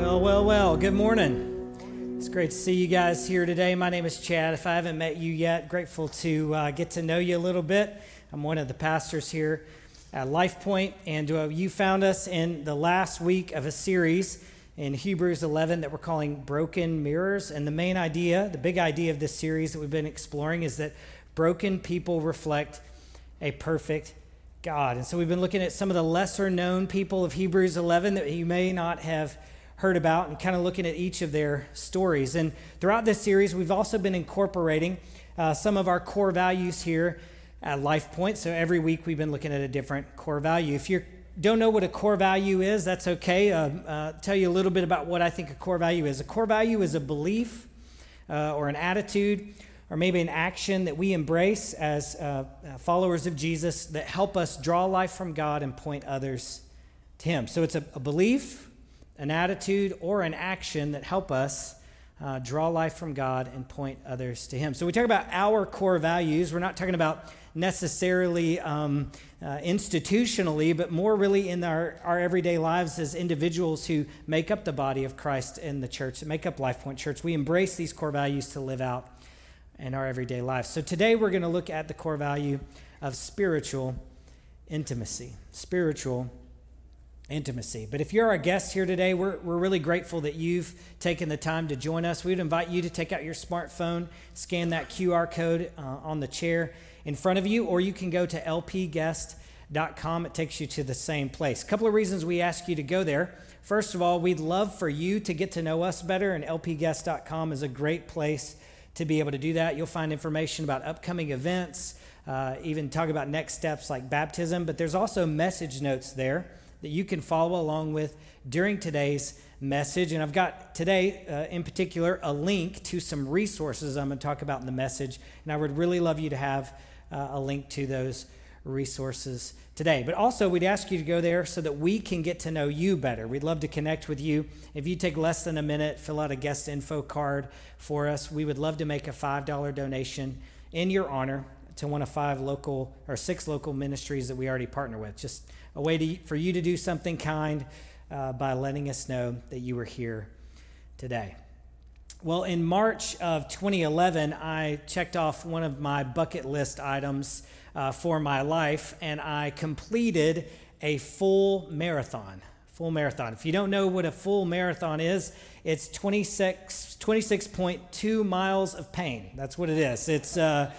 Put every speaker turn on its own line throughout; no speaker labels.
Well, well, well, good morning. It's great to see you guys here today. My name is Chad. If I haven't met you yet, grateful to uh, get to know you a little bit. I'm one of the pastors here at Life Point, and uh, you found us in the last week of a series in Hebrews 11 that we're calling Broken Mirrors. And the main idea, the big idea of this series that we've been exploring is that broken people reflect a perfect God. And so we've been looking at some of the lesser known people of Hebrews 11 that you may not have heard about and kind of looking at each of their stories. And throughout this series, we've also been incorporating uh, some of our core values here at Life Point. So every week we've been looking at a different core value. If you don't know what a core value is, that's okay. Uh, uh, tell you a little bit about what I think a core value is. A core value is a belief uh, or an attitude or maybe an action that we embrace as uh, uh, followers of Jesus that help us draw life from God and point others to Him. So it's a, a belief, an attitude, or an action that help us uh, draw life from God and point others to Him. So we talk about our core values. We're not talking about necessarily um, uh, institutionally, but more really in our, our everyday lives as individuals who make up the body of Christ in the church, that make up Life Point Church. We embrace these core values to live out in our everyday lives. So today we're going to look at the core value of spiritual intimacy. Spiritual intimacy. But if you're our guest here today, we're, we're really grateful that you've taken the time to join us. We would invite you to take out your smartphone, scan that QR code uh, on the chair in front of you, or you can go to lpguest.com. It takes you to the same place. A couple of reasons we ask you to go there. First of all, we'd love for you to get to know us better, and lpguest.com is a great place to be able to do that. You'll find information about upcoming events, uh, even talk about next steps like baptism, but there's also message notes there that you can follow along with during today's message. And I've got today, uh, in particular, a link to some resources I'm going to talk about in the message. And I would really love you to have uh, a link to those resources today. But also, we'd ask you to go there so that we can get to know you better. We'd love to connect with you. If you take less than a minute, fill out a guest info card for us. We would love to make a $5 donation in your honor to one of five local or six local ministries that we already partner with. Just a way to, for you to do something kind uh, by letting us know that you were here today. Well, in March of 2011, I checked off one of my bucket list items uh, for my life, and I completed a full marathon. Full marathon. If you don't know what a full marathon is, it's 26, 26.2 miles of pain. That's what it is. It's, uh,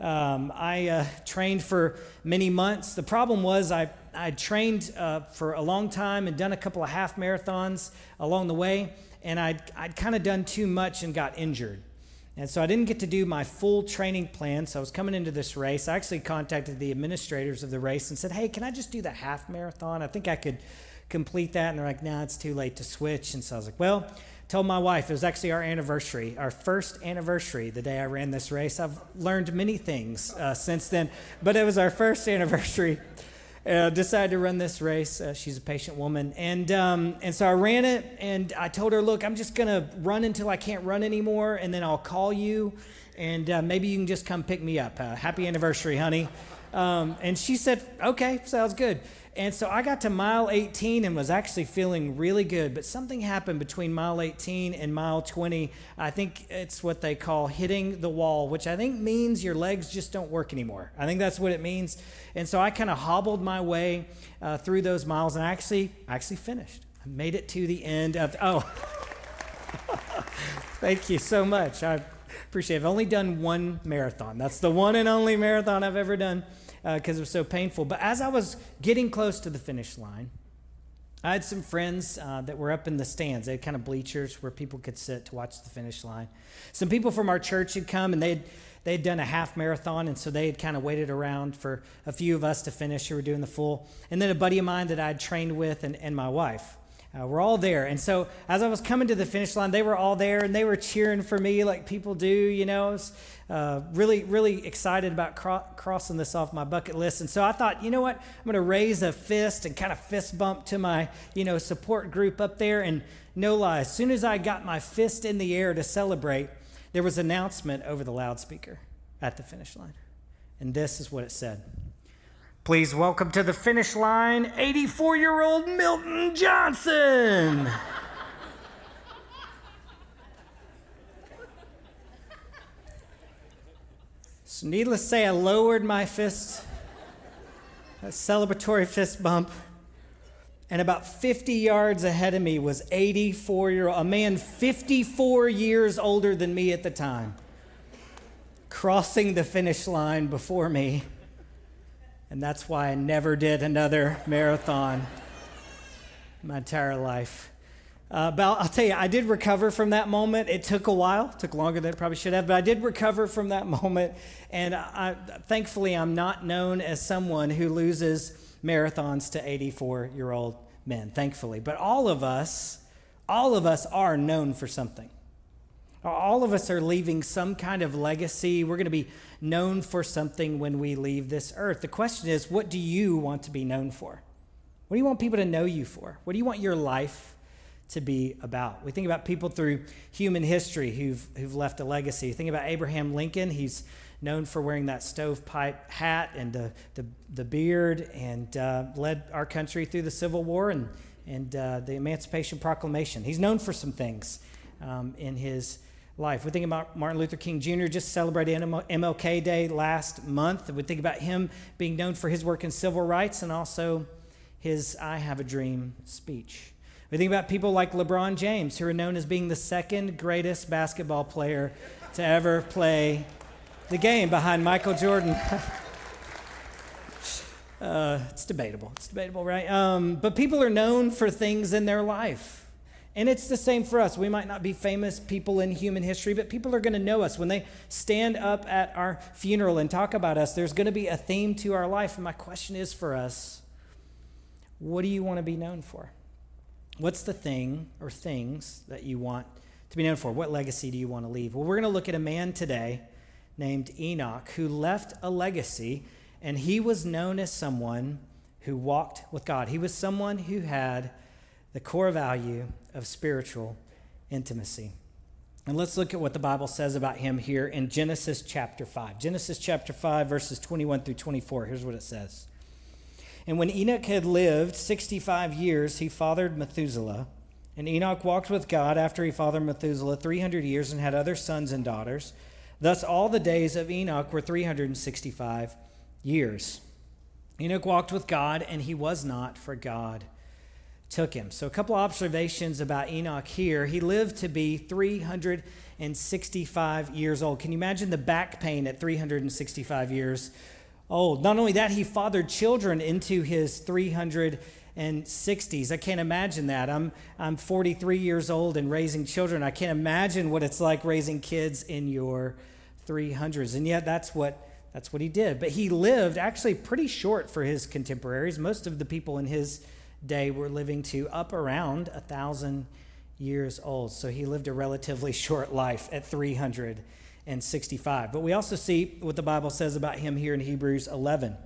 um, I uh, trained for many months. The problem was I I trained uh, for a long time and done a couple of half marathons along the way, and I'd, I'd kind of done too much and got injured. And so I didn't get to do my full training plan. So I was coming into this race. I actually contacted the administrators of the race and said, Hey, can I just do the half marathon? I think I could complete that. And they're like, Nah, it's too late to switch. And so I was like, Well, told my wife it was actually our anniversary, our first anniversary, the day I ran this race. I've learned many things uh, since then, but it was our first anniversary uh, decided to run this race. Uh, she's a patient woman. And, um, and so I ran it, and I told her, Look, I'm just going to run until I can't run anymore, and then I'll call you, and uh, maybe you can just come pick me up. Uh, happy anniversary, honey. Um, and she said, Okay, sounds good. And so I got to mile 18 and was actually feeling really good. But something happened between mile 18 and mile 20. I think it's what they call hitting the wall, which I think means your legs just don't work anymore. I think that's what it means. And so I kind of hobbled my way uh, through those miles and I actually, actually finished. I made it to the end of, oh, thank you so much. I appreciate it. I've only done one marathon. That's the one and only marathon I've ever done because uh, it was so painful. But as I was getting close to the finish line, I had some friends uh, that were up in the stands. They had kind of bleachers where people could sit to watch the finish line. Some people from our church had come and they'd, they'd done a half marathon, and so they had kind of waited around for a few of us to finish who were doing the full. And then a buddy of mine that I'd trained with and, and my wife. Uh, we're all there. And so as I was coming to the finish line, they were all there and they were cheering for me like people do, you know. I was uh, really, really excited about cro- crossing this off my bucket list. And so I thought, you know what? I'm going to raise a fist and kind of fist bump to my, you know, support group up there. And no lie, as soon as I got my fist in the air to celebrate, there was announcement over the loudspeaker at the finish line. And this is what it said. Please welcome to the finish line 84 year old Milton Johnson. so, needless to say, I lowered my fist, a celebratory fist bump, and about 50 yards ahead of me was 84 year old, a man 54 years older than me at the time, crossing the finish line before me and that's why I never did another marathon my entire life. Uh, but I'll tell you, I did recover from that moment. It took a while, it took longer than it probably should have, but I did recover from that moment. And I, thankfully, I'm not known as someone who loses marathons to 84 year old men, thankfully. But all of us, all of us are known for something. All of us are leaving some kind of legacy. We're going to be known for something when we leave this earth. The question is, what do you want to be known for? What do you want people to know you for? What do you want your life to be about? We think about people through human history who've, who've left a legacy. Think about Abraham Lincoln. He's known for wearing that stovepipe hat and the, the, the beard and uh, led our country through the Civil War and, and uh, the Emancipation Proclamation. He's known for some things um, in his life. We think about Martin Luther King Jr. just celebrated MLK Day last month. We think about him being known for his work in civil rights and also his I Have a Dream speech. We think about people like LeBron James, who are known as being the second greatest basketball player to ever play the game behind Michael Jordan. uh, it's debatable. It's debatable, right? Um, but people are known for things in their life. And it's the same for us. We might not be famous people in human history, but people are going to know us. When they stand up at our funeral and talk about us, there's going to be a theme to our life. And my question is for us what do you want to be known for? What's the thing or things that you want to be known for? What legacy do you want to leave? Well, we're going to look at a man today named Enoch who left a legacy, and he was known as someone who walked with God. He was someone who had the core value of spiritual intimacy. And let's look at what the Bible says about him here in Genesis chapter 5. Genesis chapter 5, verses 21 through 24. Here's what it says. And when Enoch had lived 65 years, he fathered Methuselah. And Enoch walked with God after he fathered Methuselah 300 years and had other sons and daughters. Thus, all the days of Enoch were 365 years. Enoch walked with God, and he was not, for God took him. So, a couple observations about Enoch here. He lived to be 365 years old. Can you imagine the back pain at 365 years old. Not only that, he fathered children into his 360s. I can't imagine that. I'm, I'm 43 years old and raising children. I can't imagine what it's like raising kids in your 300s. And yet, that's what, that's what he did. But he lived actually pretty short for his contemporaries. Most of the people in his day were living to up around a thousand years old. So he lived a relatively short life at 365. But we also see what the Bible says about him here in Hebrews 11.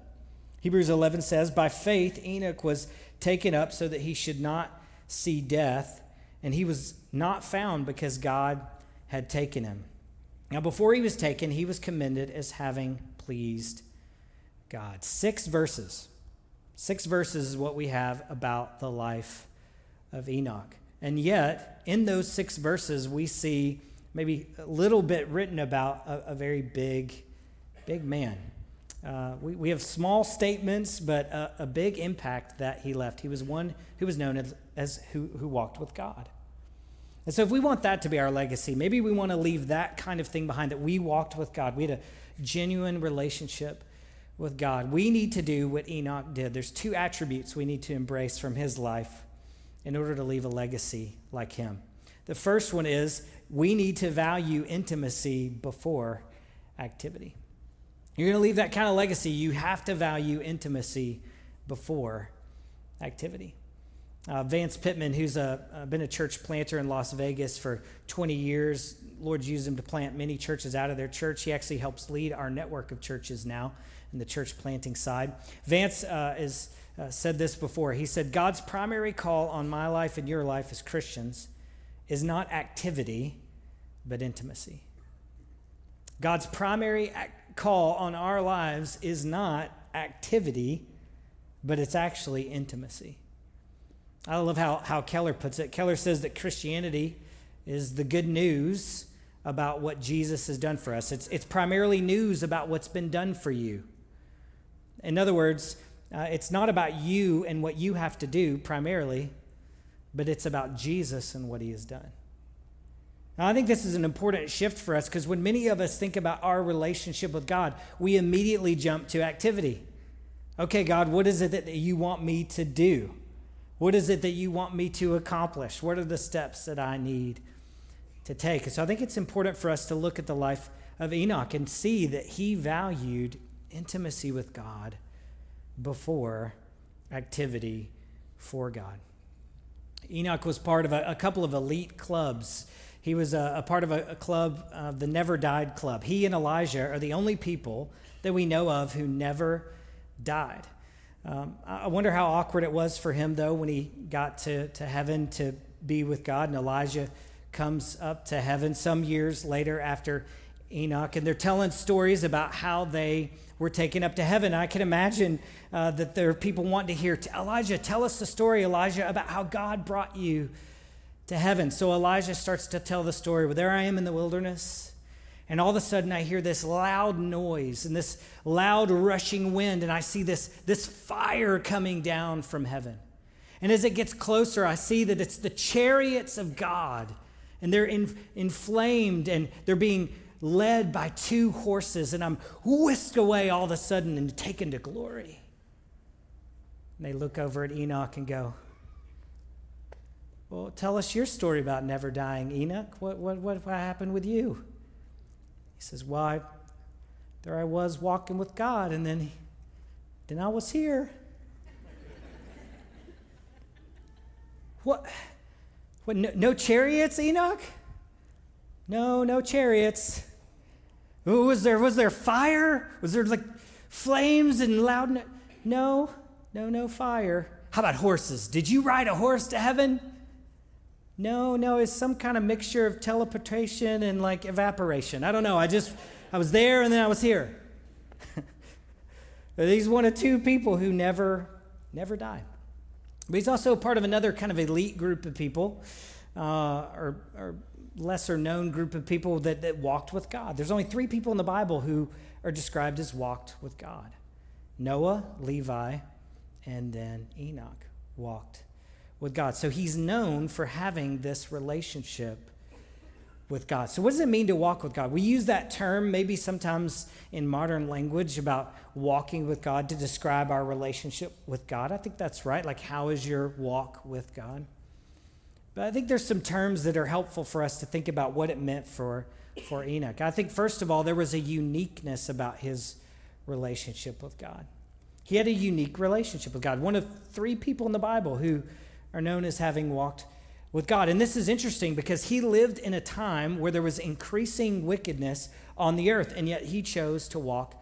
Hebrews 11 says, By faith, Enoch was taken up so that he should not see death, and he was not found because God had taken him. Now, before he was taken, he was commended as having pleased God. Six verses. Six verses is what we have about the life of Enoch. And yet, in those six verses, we see maybe a little bit written about a, a very big, big man. Uh, we, we have small statements, but a, a, big impact that he left. He was one who was known as, as who, who walked with God. And so, if we want that to be our legacy, maybe we want to leave that kind of thing behind that we walked with God. We had a genuine relationship with God. We need to do what Enoch did. There's two attributes we need to embrace from his life in order to leave a legacy like him. The first one is we need to value intimacy before activity. You're going to leave that kind of legacy, you have to value intimacy before activity. Uh, Vance Pitman, who's a, uh, been a church planter in Las Vegas for 20 years, Lord's used him to plant many churches out of their church. He actually helps lead our network of churches now in the church planting side. Vance uh, is, uh, said this before. He said, God's primary call on my life and your life as Christians is not activity, but intimacy. God's primary call on our lives is not activity, but it's actually intimacy. I love how, how Keller puts it. Keller says that Christianity is the good news about what Jesus has done for us. It's, it's primarily news about what's been done for you. In other words, uh, it's not about you and what you have to do primarily, but it's about Jesus and what he has done. Now, I think this is an important shift for us because when many of us think about our relationship with God, we immediately jump to activity. Okay, God, what is it that you want me to do? What is it that you want me to accomplish? What are the steps that I need to take? So I think it's important for us to look at the life of Enoch and see that he valued intimacy with God before activity for God. Enoch was part of a, a couple of elite clubs. He was a, a part of a, a club, uh, the Never Died Club. He and Elijah are the only people that we know of who never died. Um, I wonder how awkward it was for him, though, when he got to, to heaven to be with God. And Elijah comes up to heaven some years later after Enoch. And they're telling stories about how they were taken up to heaven. I can imagine uh, that there are people wanting to hear, Elijah, tell us the story, Elijah, about how God brought you to heaven. So Elijah starts to tell the story. Well, there I am in the wilderness. And all of a sudden, I hear this loud noise and this loud rushing wind, and I see this, this fire coming down from heaven. And as it gets closer, I see that it's the chariots of God, and they're in, inflamed and they're being led by two horses, and I'm whisked away all of a sudden and taken to glory. And they look over at Enoch and go, Well, tell us your story about never dying, Enoch. What, what, what happened with you? He says, Well, there I was walking with God, and then, then I was here. what? What? No, no chariots, Enoch? No, no chariots. Was there, was there fire? Was there like flames and loud? No, no, no, no fire. How about horses? Did you ride a horse to heaven? No, no, it's some kind of mixture of teleportation and like evaporation. I don't know. I just, I was there and then I was here. he's one of two people who never, never died. But he's also part of another kind of elite group of people, uh, or, or lesser known group of people that, that walked with God. There's only three people in the Bible who are described as walked with God Noah, Levi, and then Enoch walked with God. So he's known for having this relationship with God. So, what does it mean to walk with God? We use that term maybe sometimes in modern language about walking with God to describe our relationship with God. I think that's right. Like, how is your walk with God? But I think there's some terms that are helpful for us to think about what it meant for, for Enoch. I think, first of all, there was a uniqueness about his relationship with God. He had a unique relationship with God. One of three people in the Bible who are known as having walked with God. And this is interesting because he lived in a time where there was increasing wickedness on the earth, and yet he chose to walk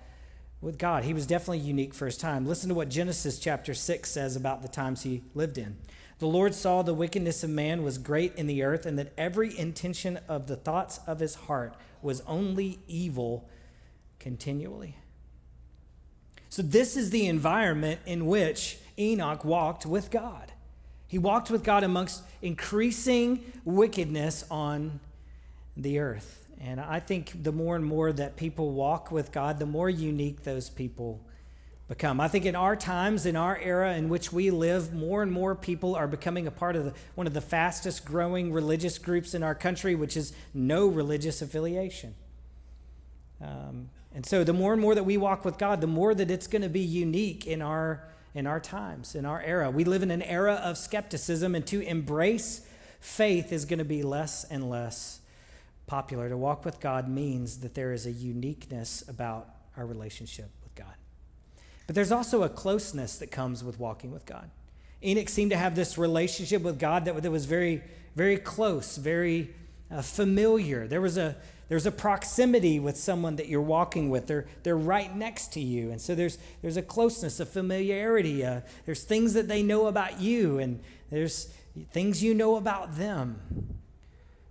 with God. He was definitely unique for his time. Listen to what Genesis chapter 6 says about the times he lived in. The Lord saw the wickedness of man was great in the earth, and that every intention of the thoughts of his heart was only evil continually. So, this is the environment in which Enoch walked with God. He walked with God amongst increasing wickedness on the earth. And I think the more and more that people walk with God, the more unique those people become. I think in our times, in our era in which we live, more and more people are becoming a part of the, one of the fastest growing religious groups in our country, which is no religious affiliation. Um, and so, the more and more that we walk with God, the more that it's going to be unique in our in our times, in our era. We live in an era of skepticism, and to embrace faith is going to be less and less popular. To walk with God means that there is a uniqueness about our relationship. But there's also a closeness that comes with walking with God. Enoch seemed to have this relationship with God that, that was very, very close, very uh, familiar. There was a there's a proximity with someone that you're walking with. They're, they're right next to you. And so there's, there's a closeness, a familiarity. Uh, there's things that they know about you, and there's things you know about them.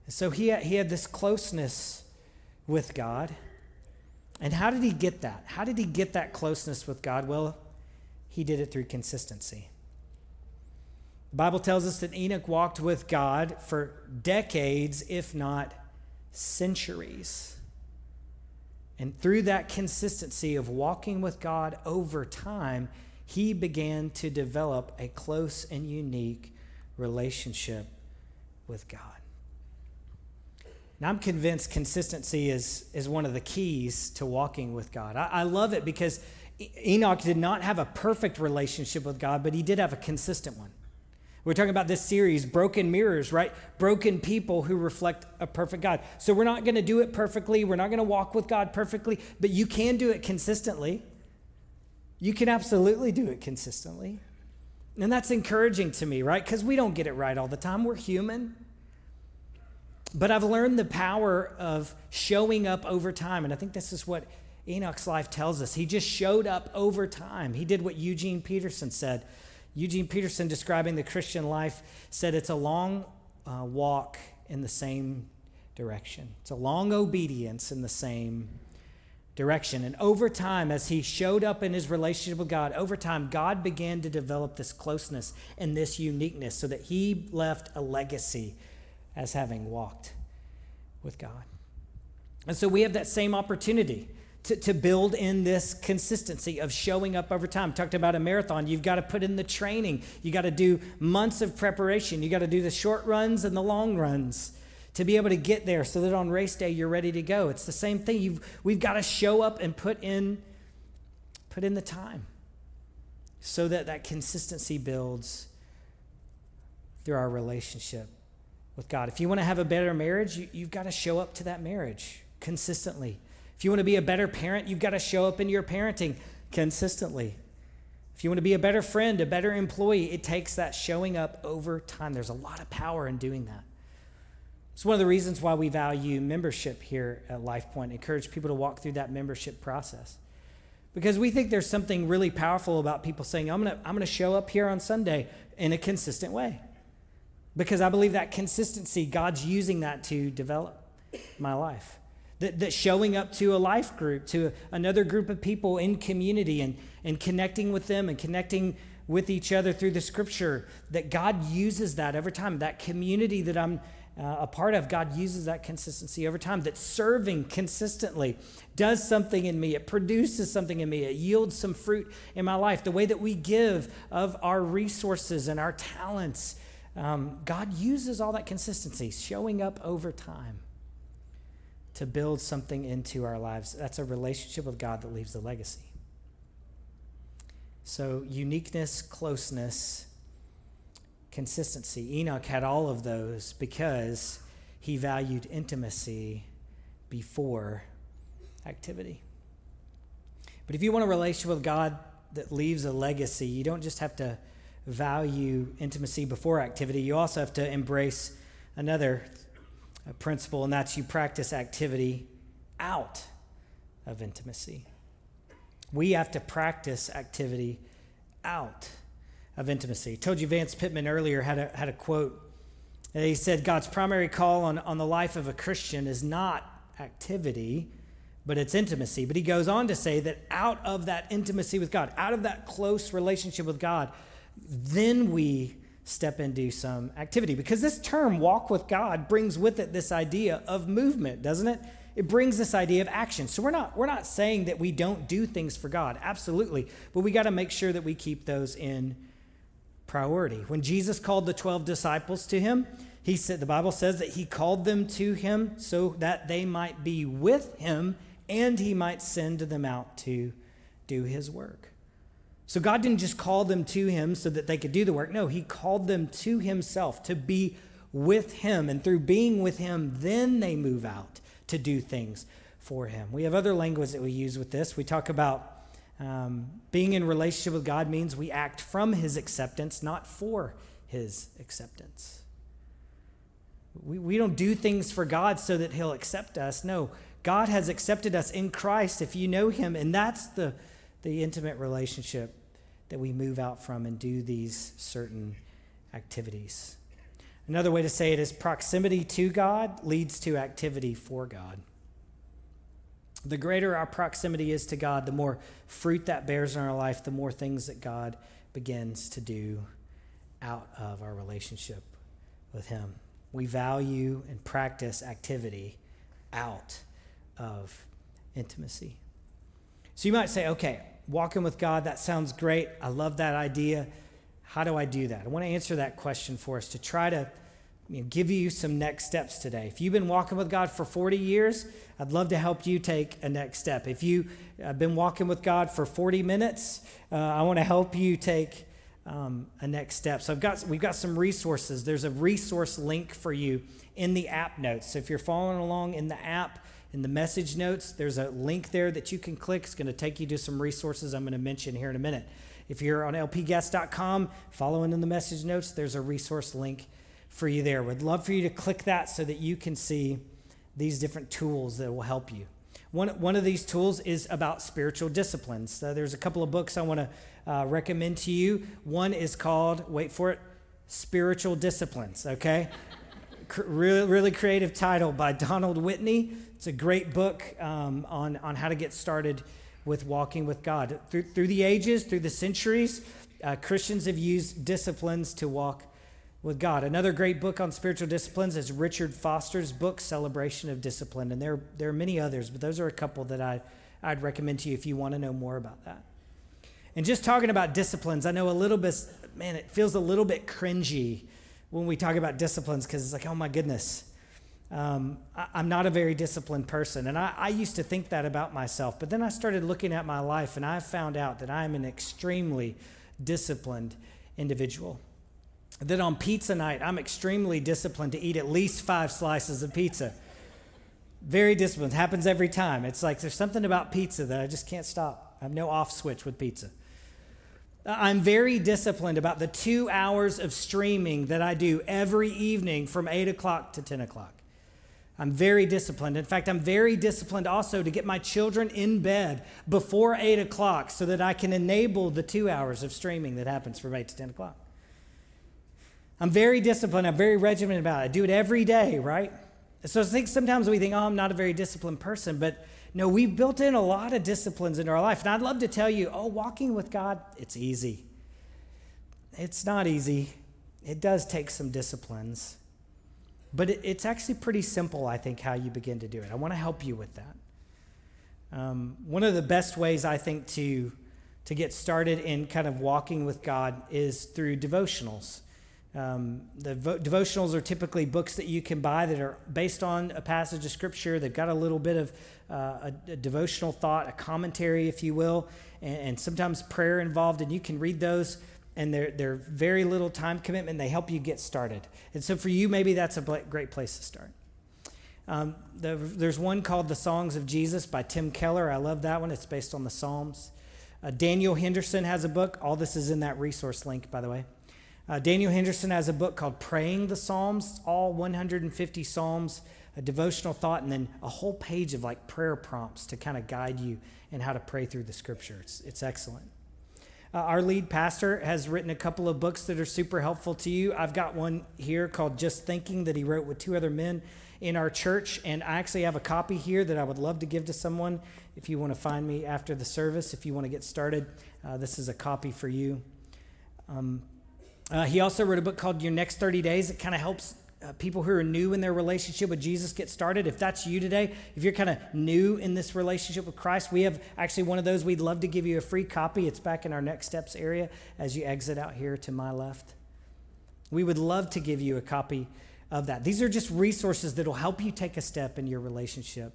So he he had this closeness with God. And how did he get that? How did he get that closeness with God? Well, he did it through consistency. The Bible tells us that Enoch walked with God for decades, if not centuries. And through that consistency of walking with God over time, he began to develop a close and unique relationship with God. Now, I'm convinced consistency is, is one of the keys to walking with God. I, I love it because Enoch did not have a perfect relationship with God, but he did have a consistent one. We're talking about this series, Broken Mirrors, right? Broken people who reflect a perfect God. So we're not going to do it perfectly. We're not going to walk with God perfectly, but you can do it consistently. You can absolutely do it consistently. And that's encouraging to me, right? Because we don't get it right all the time. We're human. But I've learned the power of showing up over time. And I think this is what Enoch's life tells us. He just showed up over time. He did what Eugene Peterson said. Eugene Peterson, describing the Christian life, said it's a long uh, walk in the same direction, it's a long obedience in the same direction. And over time, as he showed up in his relationship with God, over time, God began to develop this closeness and this uniqueness so that he left a legacy as having walked with God. And so we have that same opportunity to, to build in this consistency of showing up over time. Talked about a marathon. You've got to put in the training. You got to do months of preparation. You got to do the short runs and the long runs to be able to get there so that on race day you're ready to go. It's the same thing. You've, we've got to show up and put in, put in the time so that that consistency builds through our relationship with God. If you want to have a better marriage, you, you've got to show up to that marriage consistently. If you want to be a better parent, you've got to show up in your parenting consistently. If you want to be a better friend, a better employee, it takes that showing up over time. There's a lot of power in doing that. It's one of the reasons why we value membership here at LifePoint, encourage people to walk through that membership process. Because we think there's something really powerful about people saying, I'm going to I'm going to show up here on Sunday in a consistent way. Because I believe that consistency, God's using that to develop my life. That, that showing up to a life group, to another group of people in community and, and connecting with them and connecting with each other through the scripture, that God uses that every time. That community that I'm uh, a part of, God uses that consistency over time. That serving consistently does something in me, it produces something in me, it yields some fruit in my life. The way that we give of our resources and our talents um, God uses all that consistency, showing up over time to build something into our lives. That's a relationship with God that leaves a legacy. So, uniqueness, closeness, consistency. Enoch had all of those because he valued intimacy before activity. But if you want a relationship with God that leaves a legacy, you don't just have to value intimacy before activity, you also have to embrace another principle, and that's you practice activity out of intimacy. We have to practice activity out of intimacy. I told you Vance Pitman earlier had a, had a quote. He said, God's primary call on, on the life of a Christian is not activity, but it's intimacy. But he goes on to say that out of that intimacy with God, out of that close relationship with God, then we step into some activity. Because this term, walk with God, brings with it this idea of movement, doesn't it? It brings this idea of action. So we're not, we're not saying that we don't do things for God, absolutely. But we got to make sure that we keep those in priority. When Jesus called the 12 disciples to him, he said the Bible says that he called them to him so that they might be with him and he might send them out to do his work. So God didn't just call them to him so that they could do the work. No, he called them to himself to be with him. And through being with him, then they move out to do things for him. We have other language that we use with this. We talk about um, being in relationship with God means we act from his acceptance, not for his acceptance. We, we don't do things for God so that he'll accept us. No, God has accepted us in Christ if you know him. And that's the the intimate relationship that we move out from and do these certain activities. Another way to say it is proximity to God leads to activity for God. The greater our proximity is to God, the more fruit that bears in our life, the more things that God begins to do out of our relationship with Him. We value and practice activity out of intimacy. So you might say, okay, walking with God, that sounds great. I love that idea. How do I do that? I want to answer that question for us to try to you know, give you some next steps today. If you've been walking with God for 40 years, I'd love to help you take a next step. If you've uh, been walking with God for 40 minutes, uh, I want to help you take um, a next step. So I've got we've got some resources. There's a resource link for you in the app notes. So if you're following along in the app, in the message notes, there's a link there that you can click. It's going to take you to some resources I'm going to mention here in a minute. If you're on lpguest.com, following in the message notes, there's a resource link for you there. Would love for you to click that so that you can see these different tools that will help you. One, one of these tools is about spiritual disciplines. So there's a couple of books I want to uh, recommend to you. One is called, wait for it, Spiritual Disciplines, okay? really, really creative title by Donald Whitney. It's a great book um, on, on how to get started with walking with God. Through, through the ages, through the centuries, uh, Christians have used disciplines to walk with God. Another great book on spiritual disciplines is Richard Foster's book, Celebration of Discipline. And there, there are many others, but those are a couple that I, I'd recommend to you if you want to know more about that. And just talking about disciplines, I know a little bit, man, it feels a little bit cringy when we talk about disciplines because it's like, oh my goodness, um, I, am not a very disciplined person. And I, I used to think that about myself. But then I started looking at my life and I found out that I'm an extremely disciplined individual. That on pizza night, I'm extremely disciplined to eat at least five slices of pizza. Very disciplined. Happens every time. It's like there's something about pizza that I just can't stop. I have no off switch with pizza. I'm very disciplined about the two hours of streaming that I do every evening from 8 o'clock to 10 o'clock. I'm very disciplined. In fact, I'm very disciplined also to get my children in bed before 8 o'clock so that I can enable the two hours of streaming that happens from 8 to 10 o'clock. I'm very disciplined. I'm very regimented about it. I do it every day, right? So I think sometimes we think, oh, I'm not a very disciplined person, but no, we've built in a lot of disciplines into our life. And I'd love to tell you, oh, walking with God, it's easy. It's not easy. It does take some disciplines. But it, it's actually pretty simple, I think, how you begin to do it. I want to help you with that. Um, one of the best ways, I think, to, to get started in kind of walking with God is through devotionals. Um, the vo- devotionals are typically books that you can buy that are based on a passage of scripture. They've got a little bit of uh, a, a, devotional thought, a commentary, if you will, and, and, sometimes prayer involved. And you can read those, and they're, they're very little time commitment. They help you get started. And so for you, maybe that's a great place to start. Um, the, there's one called The Songs of Jesus by Tim Keller. I love that one. It's based on the Psalms. Uh, Daniel Henderson has a book. All this is in that resource link, by the way. Uh, Daniel Henderson has a book called Praying the Psalms, all 150 Psalms, a devotional thought, and then a whole page of like prayer prompts to kind of guide you in how to pray through the scripture. It's, it's excellent. Uh, our lead pastor has written a couple of books that are super helpful to you. I've got one here called Just Thinking that he wrote with two other men in our church, and I actually have a copy here that I would love to give to someone if you want to find me after the service, if you want to get started. Uh, this is a copy for you. Um, uh, he also wrote a book called Your Next 30 Days. It kind of helps uh, people who are new in their relationship with Jesus get started. If that's you today, if you're kind of new in this relationship with Christ, we have actually one of those. We'd love to give you a free copy. It's back in our Next Steps area as you exit out here to my left. We would love to give you a copy of that. These are just resources that will help you take a step in your relationship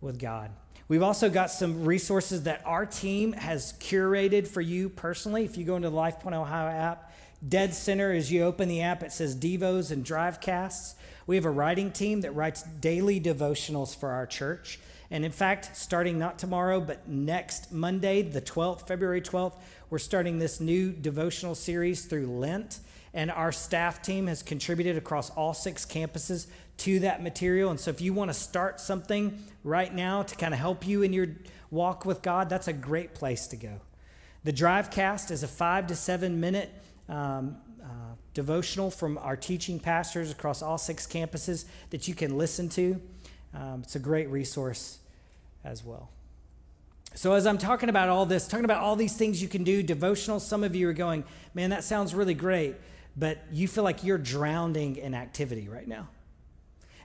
with God. We've also got some resources that our team has curated for you personally. If you go into the Life Point Ohio app, Dead center, as you open the app, it says Devos and Drivecasts. We have a writing team that writes daily devotionals for our church. And in fact, starting not tomorrow, but next Monday, the 12th, February 12th, we're starting this new devotional series through Lent. And our staff team has contributed across all six campuses to that material. And so if you want to start something right now to kind of help you in your walk with God, that's a great place to go. The Drivecast is a five to seven minute um, uh, devotional from our teaching pastors across all six campuses that you can listen to. Um, it's a great resource as well. So, as I'm talking about all this, talking about all these things you can do, devotional, some of you are going, man, that sounds really great, but you feel like you're drowning in activity right now.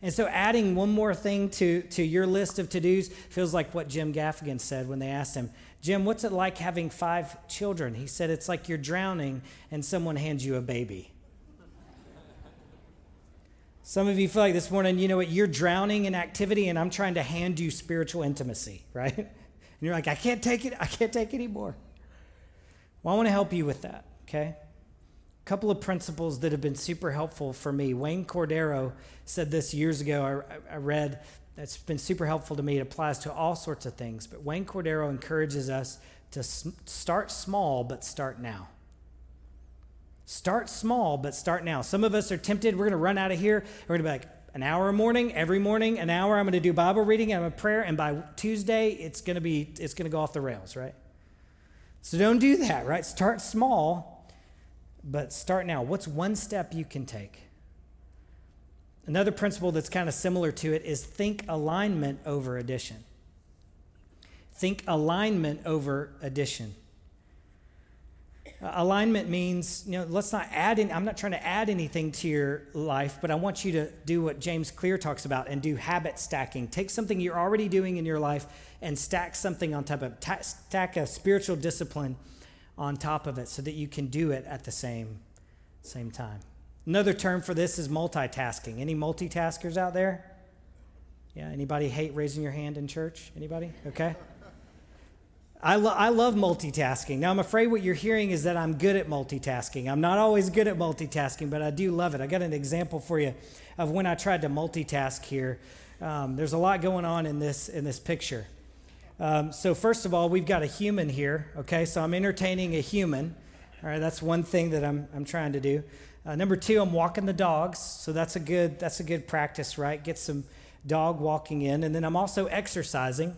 And so adding one more thing to, to your list of to dos feels like what Jim Gaffigan said when they asked him, Jim, what's it like having five children? He said, It's like you're drowning and someone hands you a baby. Some of you feel like this morning, you know what, you're drowning in activity and I'm trying to hand you spiritual intimacy, right? And you're like, I can't take it, I can't take anymore. Well, I want to help you with that, okay? Couple of principles that have been super helpful for me. Wayne Cordeiro said this years ago. I, I read that's been super helpful to me. It applies to all sorts of things. But Wayne Cordeiro encourages us to start small, but start now. Start small, but start now. Some of us are tempted. We're going to run out of here. We're going to be like, an hour a morning, every morning, an hour. I'm going to do Bible reading i'm a prayer, and by Tuesday, it's going to be it's going to go off the rails, right? So don't do that, right? Start small, but start now. What's one step you can take? Another principle that's kind of similar to it is think alignment over addition. Think alignment over addition. Alignment means, you know, let's not add in, I'm not trying to add anything to your life, but I want you to do what James Clear talks about and do habit stacking. Take something you're already doing in your life and stack something on top of it. Ta- stack a spiritual discipline on top of it so that you can do it at the same, same time. Another term for this is multitasking. Any multitaskers out there? Yeah, anybody hate raising your hand in church? Anybody? Okay. I, lo- I love multitasking. Now, I'm afraid what you're hearing is that I'm good at multitasking. I'm not always good at multitasking, but I do love it. I got an example for you of when I tried to multitask here. Um, there's a lot going on in this, in this picture. Um, so, first of all, we've got a human here, okay? So, I'm entertaining a human. All right, that's one thing that I'm, I'm trying to do. Uh, number two, I'm walking the dogs. So, that's a good, that's a good practice, right? Get some dog walking in. And then I'm also exercising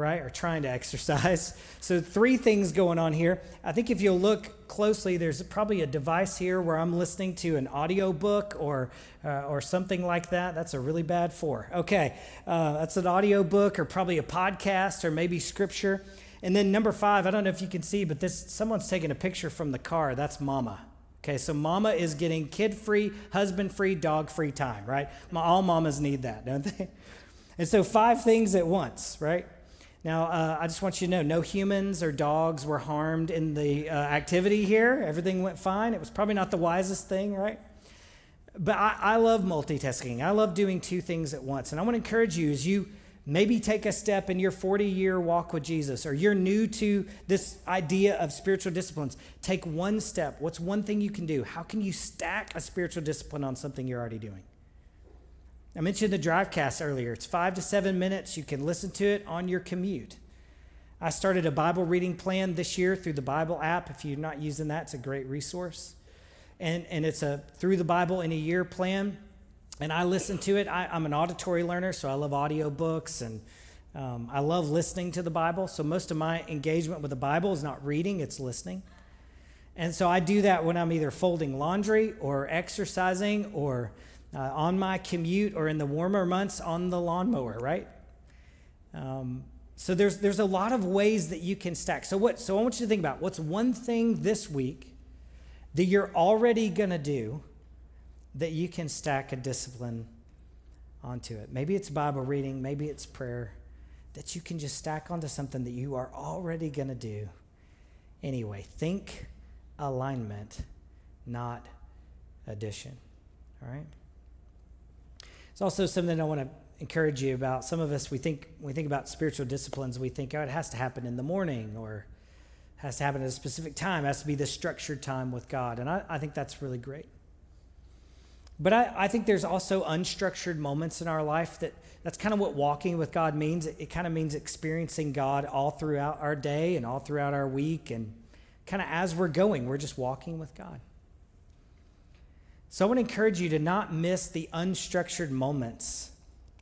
right? Or trying to exercise. So, three things going on here. I think if you'll look closely, there's probably a device here where I'm listening to an audio book or, uh, or something like that. That's a really bad four. Okay, uh, that's an audio book or probably a podcast or maybe scripture. And then number five, I don't know if you can see, but this someone's taking a picture from the car. That's mama. Okay, so mama is getting kid free, husband free, dog free time, right? All mamas need that, don't they? And so, five things at once, right? Now, uh, I just want you to know no humans or dogs were harmed in the uh, activity here. Everything went fine. It was probably not the wisest thing, right? But I, I love multitasking. I love doing two things at once. And I want to encourage you as you maybe take a step in your 40 year walk with Jesus, or you're new to this idea of spiritual disciplines, take one step. What's one thing you can do? How can you stack a spiritual discipline on something you're already doing? I mentioned the Drivecast earlier. It's five to seven minutes. You can listen to it on your commute. I started a Bible reading plan this year through the Bible app. If you're not using that, it's a great resource. And, and it's a through the Bible in a year plan. And I listen to it. I, am an auditory learner, so I love audiobooks and um, I love listening to the Bible. So most of my engagement with the Bible is not reading, it's listening. And so I do that when I'm either folding laundry or exercising or uh, on my commute or in the warmer months on the lawnmower, right? Um, so there's there's a lot of ways that you can stack. So what? So I want you to think about what's one thing this week that you're already gonna do that you can stack a discipline onto it. Maybe it's Bible reading, maybe it's prayer that you can just stack onto something that you are already gonna do. Anyway, think alignment, not addition. All right. It's also something I want to encourage you about. Some of us, we think, we think about spiritual disciplines, we think, oh, it has to happen in the morning or has to happen at a specific time, it has to be the structured time with God. And I, I think that's really great. But I, I, think there's also unstructured moments in our life that that's kind of what walking with God means. It, it kind of means experiencing God all throughout our day and all throughout our week. And kind of as we're going, we're just walking with God. So I want to encourage you to not miss the unstructured moments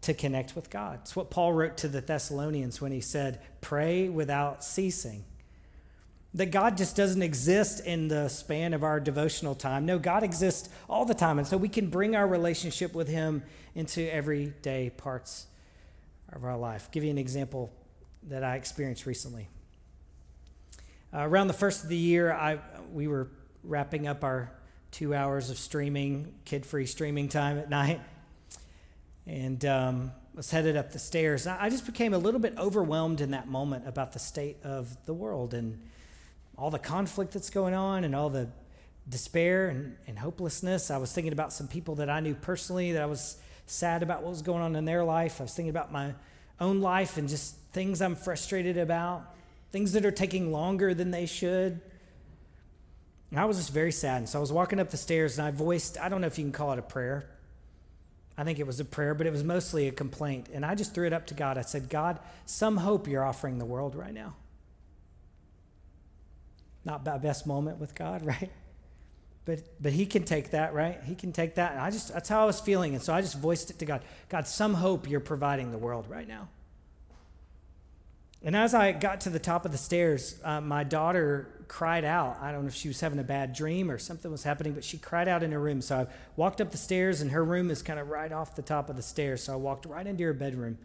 to connect with God. It's what Paul wrote to the Thessalonians when he said, Pray without ceasing. That God just doesn't exist in the span of our devotional time. No, God exists all the time. And so we can bring our relationship with Him into everyday parts of our life. I'll give you an example that I experienced recently. Uh, around the first of the year, I, we were wrapping up our two hours of streaming, kid free streaming time at night. and um, was headed up the stairs. I just became a little bit overwhelmed in that moment about the state of the world and all the conflict that's going on and all the despair and, and hopelessness. I was thinking about some people that I knew personally that I was sad about what was going on in their life. I was thinking about my own life and just things I'm frustrated about, things that are taking longer than they should. And I was just very sad. And so I was walking up the stairs and I voiced, I don't know if you can call it a prayer. I think it was a prayer, but it was mostly a complaint. And I just threw it up to God. I said, God, some hope you're offering the world right now. Not my best moment with God, right? But, but he can take that, right? He can take that. And I just, that's how I was feeling. And so I just voiced it to God. God, some hope you're providing the world right now. And as I got to the top of the stairs, uh, my daughter cried out. I don't know if she was having a bad dream or something was happening, but she cried out in her room. So I walked up the stairs, and her room is kind of right off the top of the stairs. So I walked right into her bedroom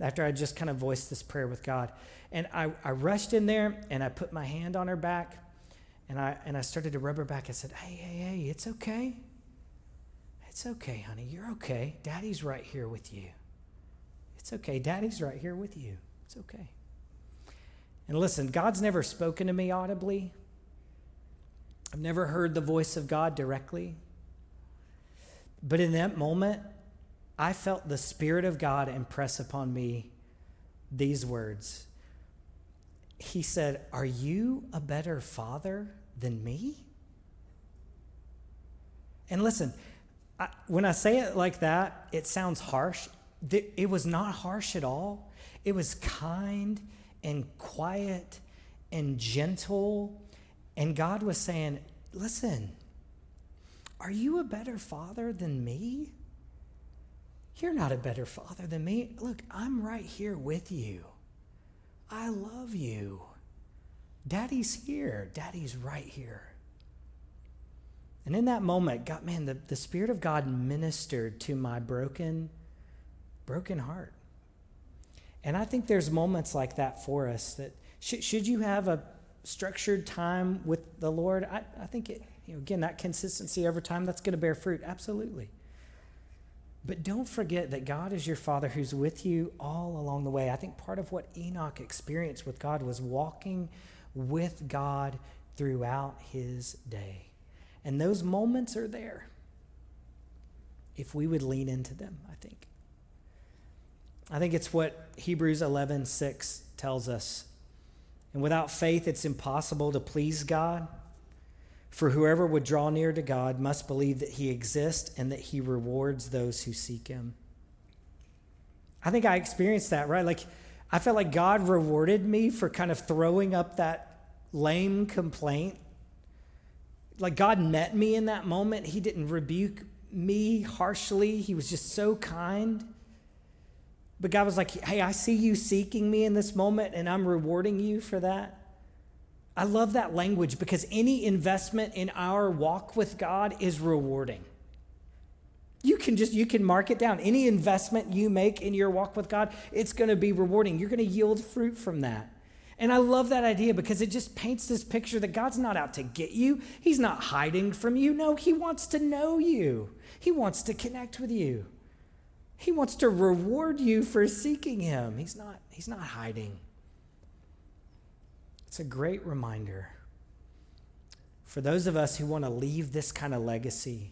after I just kind of voiced this prayer with God. And I, I rushed in there and I put my hand on her back and I, and I started to rub her back. I said, Hey, hey, hey, it's okay. It's okay, honey. You're okay. Daddy's right here with you. It's okay. Daddy's right here with you. It's okay. And listen, God's never spoken to me audibly. I've never heard the voice of God directly. But in that moment, I felt the Spirit of God impress upon me these words. He said, Are you a better father than me? And listen, I, when I say it like that, it sounds harsh. It was not harsh at all. It was kind and quiet and gentle. And God was saying, Listen, are you a better father than me? You're not a better father than me. Look, I'm right here with you. I love you. Daddy's here. Daddy's right here. And in that moment, God, man, the, the Spirit of God ministered to my broken, broken heart. And I think there's moments like that for us that should, should you have a structured time with the Lord, I, I think, it, you know, again, that consistency over time, that's going to bear fruit. Absolutely. But don't forget that God is your Father who's with you all along the way. I think part of what Enoch experienced with God was walking with God throughout his day. And those moments are there if we would lean into them, I think. I think it's what Hebrews 11 6 tells us. And without faith, it's impossible to please God. For whoever would draw near to God must believe that he exists and that he rewards those who seek him. I think I experienced that, right? Like, I felt like God rewarded me for kind of throwing up that lame complaint. Like, God met me in that moment. He didn't rebuke me harshly, He was just so kind. But God was like, hey, I see you seeking me in this moment, and I'm rewarding you for that. I love that language because any investment in our walk with God is rewarding. You can just you can mark it down. Any investment you make in your walk with God, it's going to be rewarding. You're going to yield fruit from that. And I love that idea because it just paints this picture that God's not out to get you. He's not hiding from you. No, he wants to know you. He wants to connect with you. He wants to reward you for seeking him. He's not, he's not hiding. It's a great reminder for those of us who want to leave this kind of legacy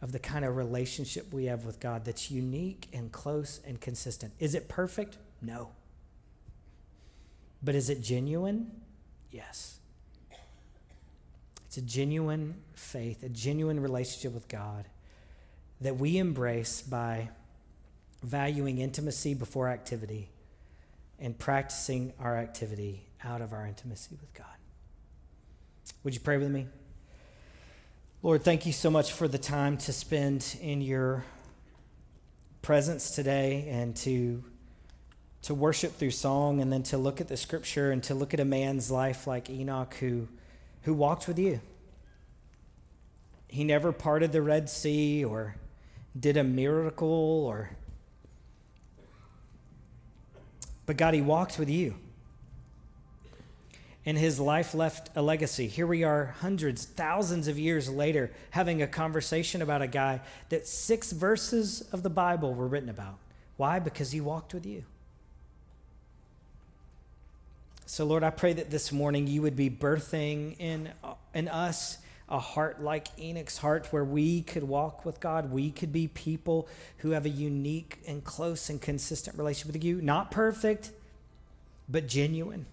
of the kind of relationship we have with God that's unique and close and consistent. Is it perfect? No. But is it genuine? Yes. It's a genuine faith, a genuine relationship with God that we embrace by valuing intimacy before activity and practicing our activity out of our intimacy with God. Would you pray with me? Lord, thank you so much for the time to spend in your presence today and to to worship through song and then to look at the scripture and to look at a man's life like Enoch who who walked with you. He never parted the Red Sea or did a miracle or but God he walked with you. and his life left a legacy. Here we are, hundreds, thousands of years later, having a conversation about a guy that six verses of the Bible were written about. Why? Because he walked with you. So, Lord, I pray that this morning you would be birthing in, in us a heart like Enoch's heart, where we could walk with God. We could be people who have a unique and close and consistent relationship with you. Not perfect, but genuine.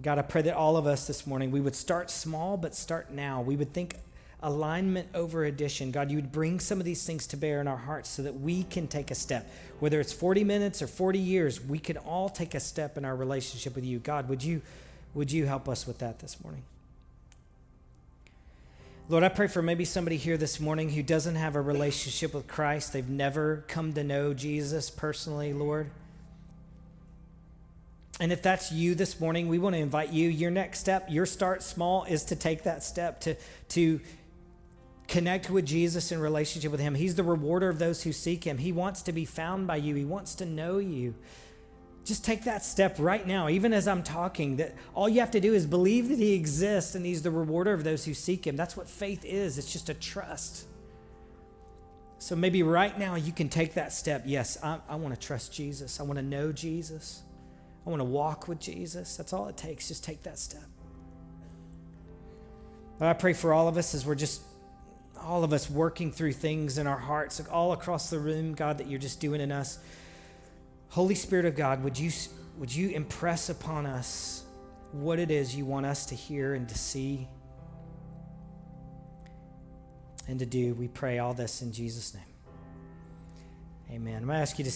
God, I pray that all of us this morning, we would start small, but start now. We would think alignment over addition. God, you would bring some of these things to bear in our hearts so that we can take a step. Whether it's 40 minutes or 40 years, we could all take a step in our relationship with you. God, would you, would you help us with that this morning? Lord, I pray for maybe somebody here this morning who doesn't have a relationship with Christ. They've never come to know Jesus personally, Lord. And if that's you this morning, we want to invite you. Your next step, your start small, is to take that step to, to connect with Jesus in relationship with Him. He's the rewarder of those who seek Him. He wants to be found by you, He wants to know you. Just take that step right now, even as I'm talking, that all you have to do is believe that He exists and He's the rewarder of those who seek Him. That's what faith is, it's just a trust. So maybe right now you can take that step. Yes, I, I want to trust Jesus, I want to know Jesus. I want to walk with Jesus. That's all it takes. Just take that step. But I pray for all of us as we're just, all of us working through things in our hearts, like all across the room, God, that you're just doing in us. Holy Spirit of God, would you, would you impress upon us what it is you want us to hear and to see and to do? We pray all this in Jesus' name. Amen. I'm going to ask you to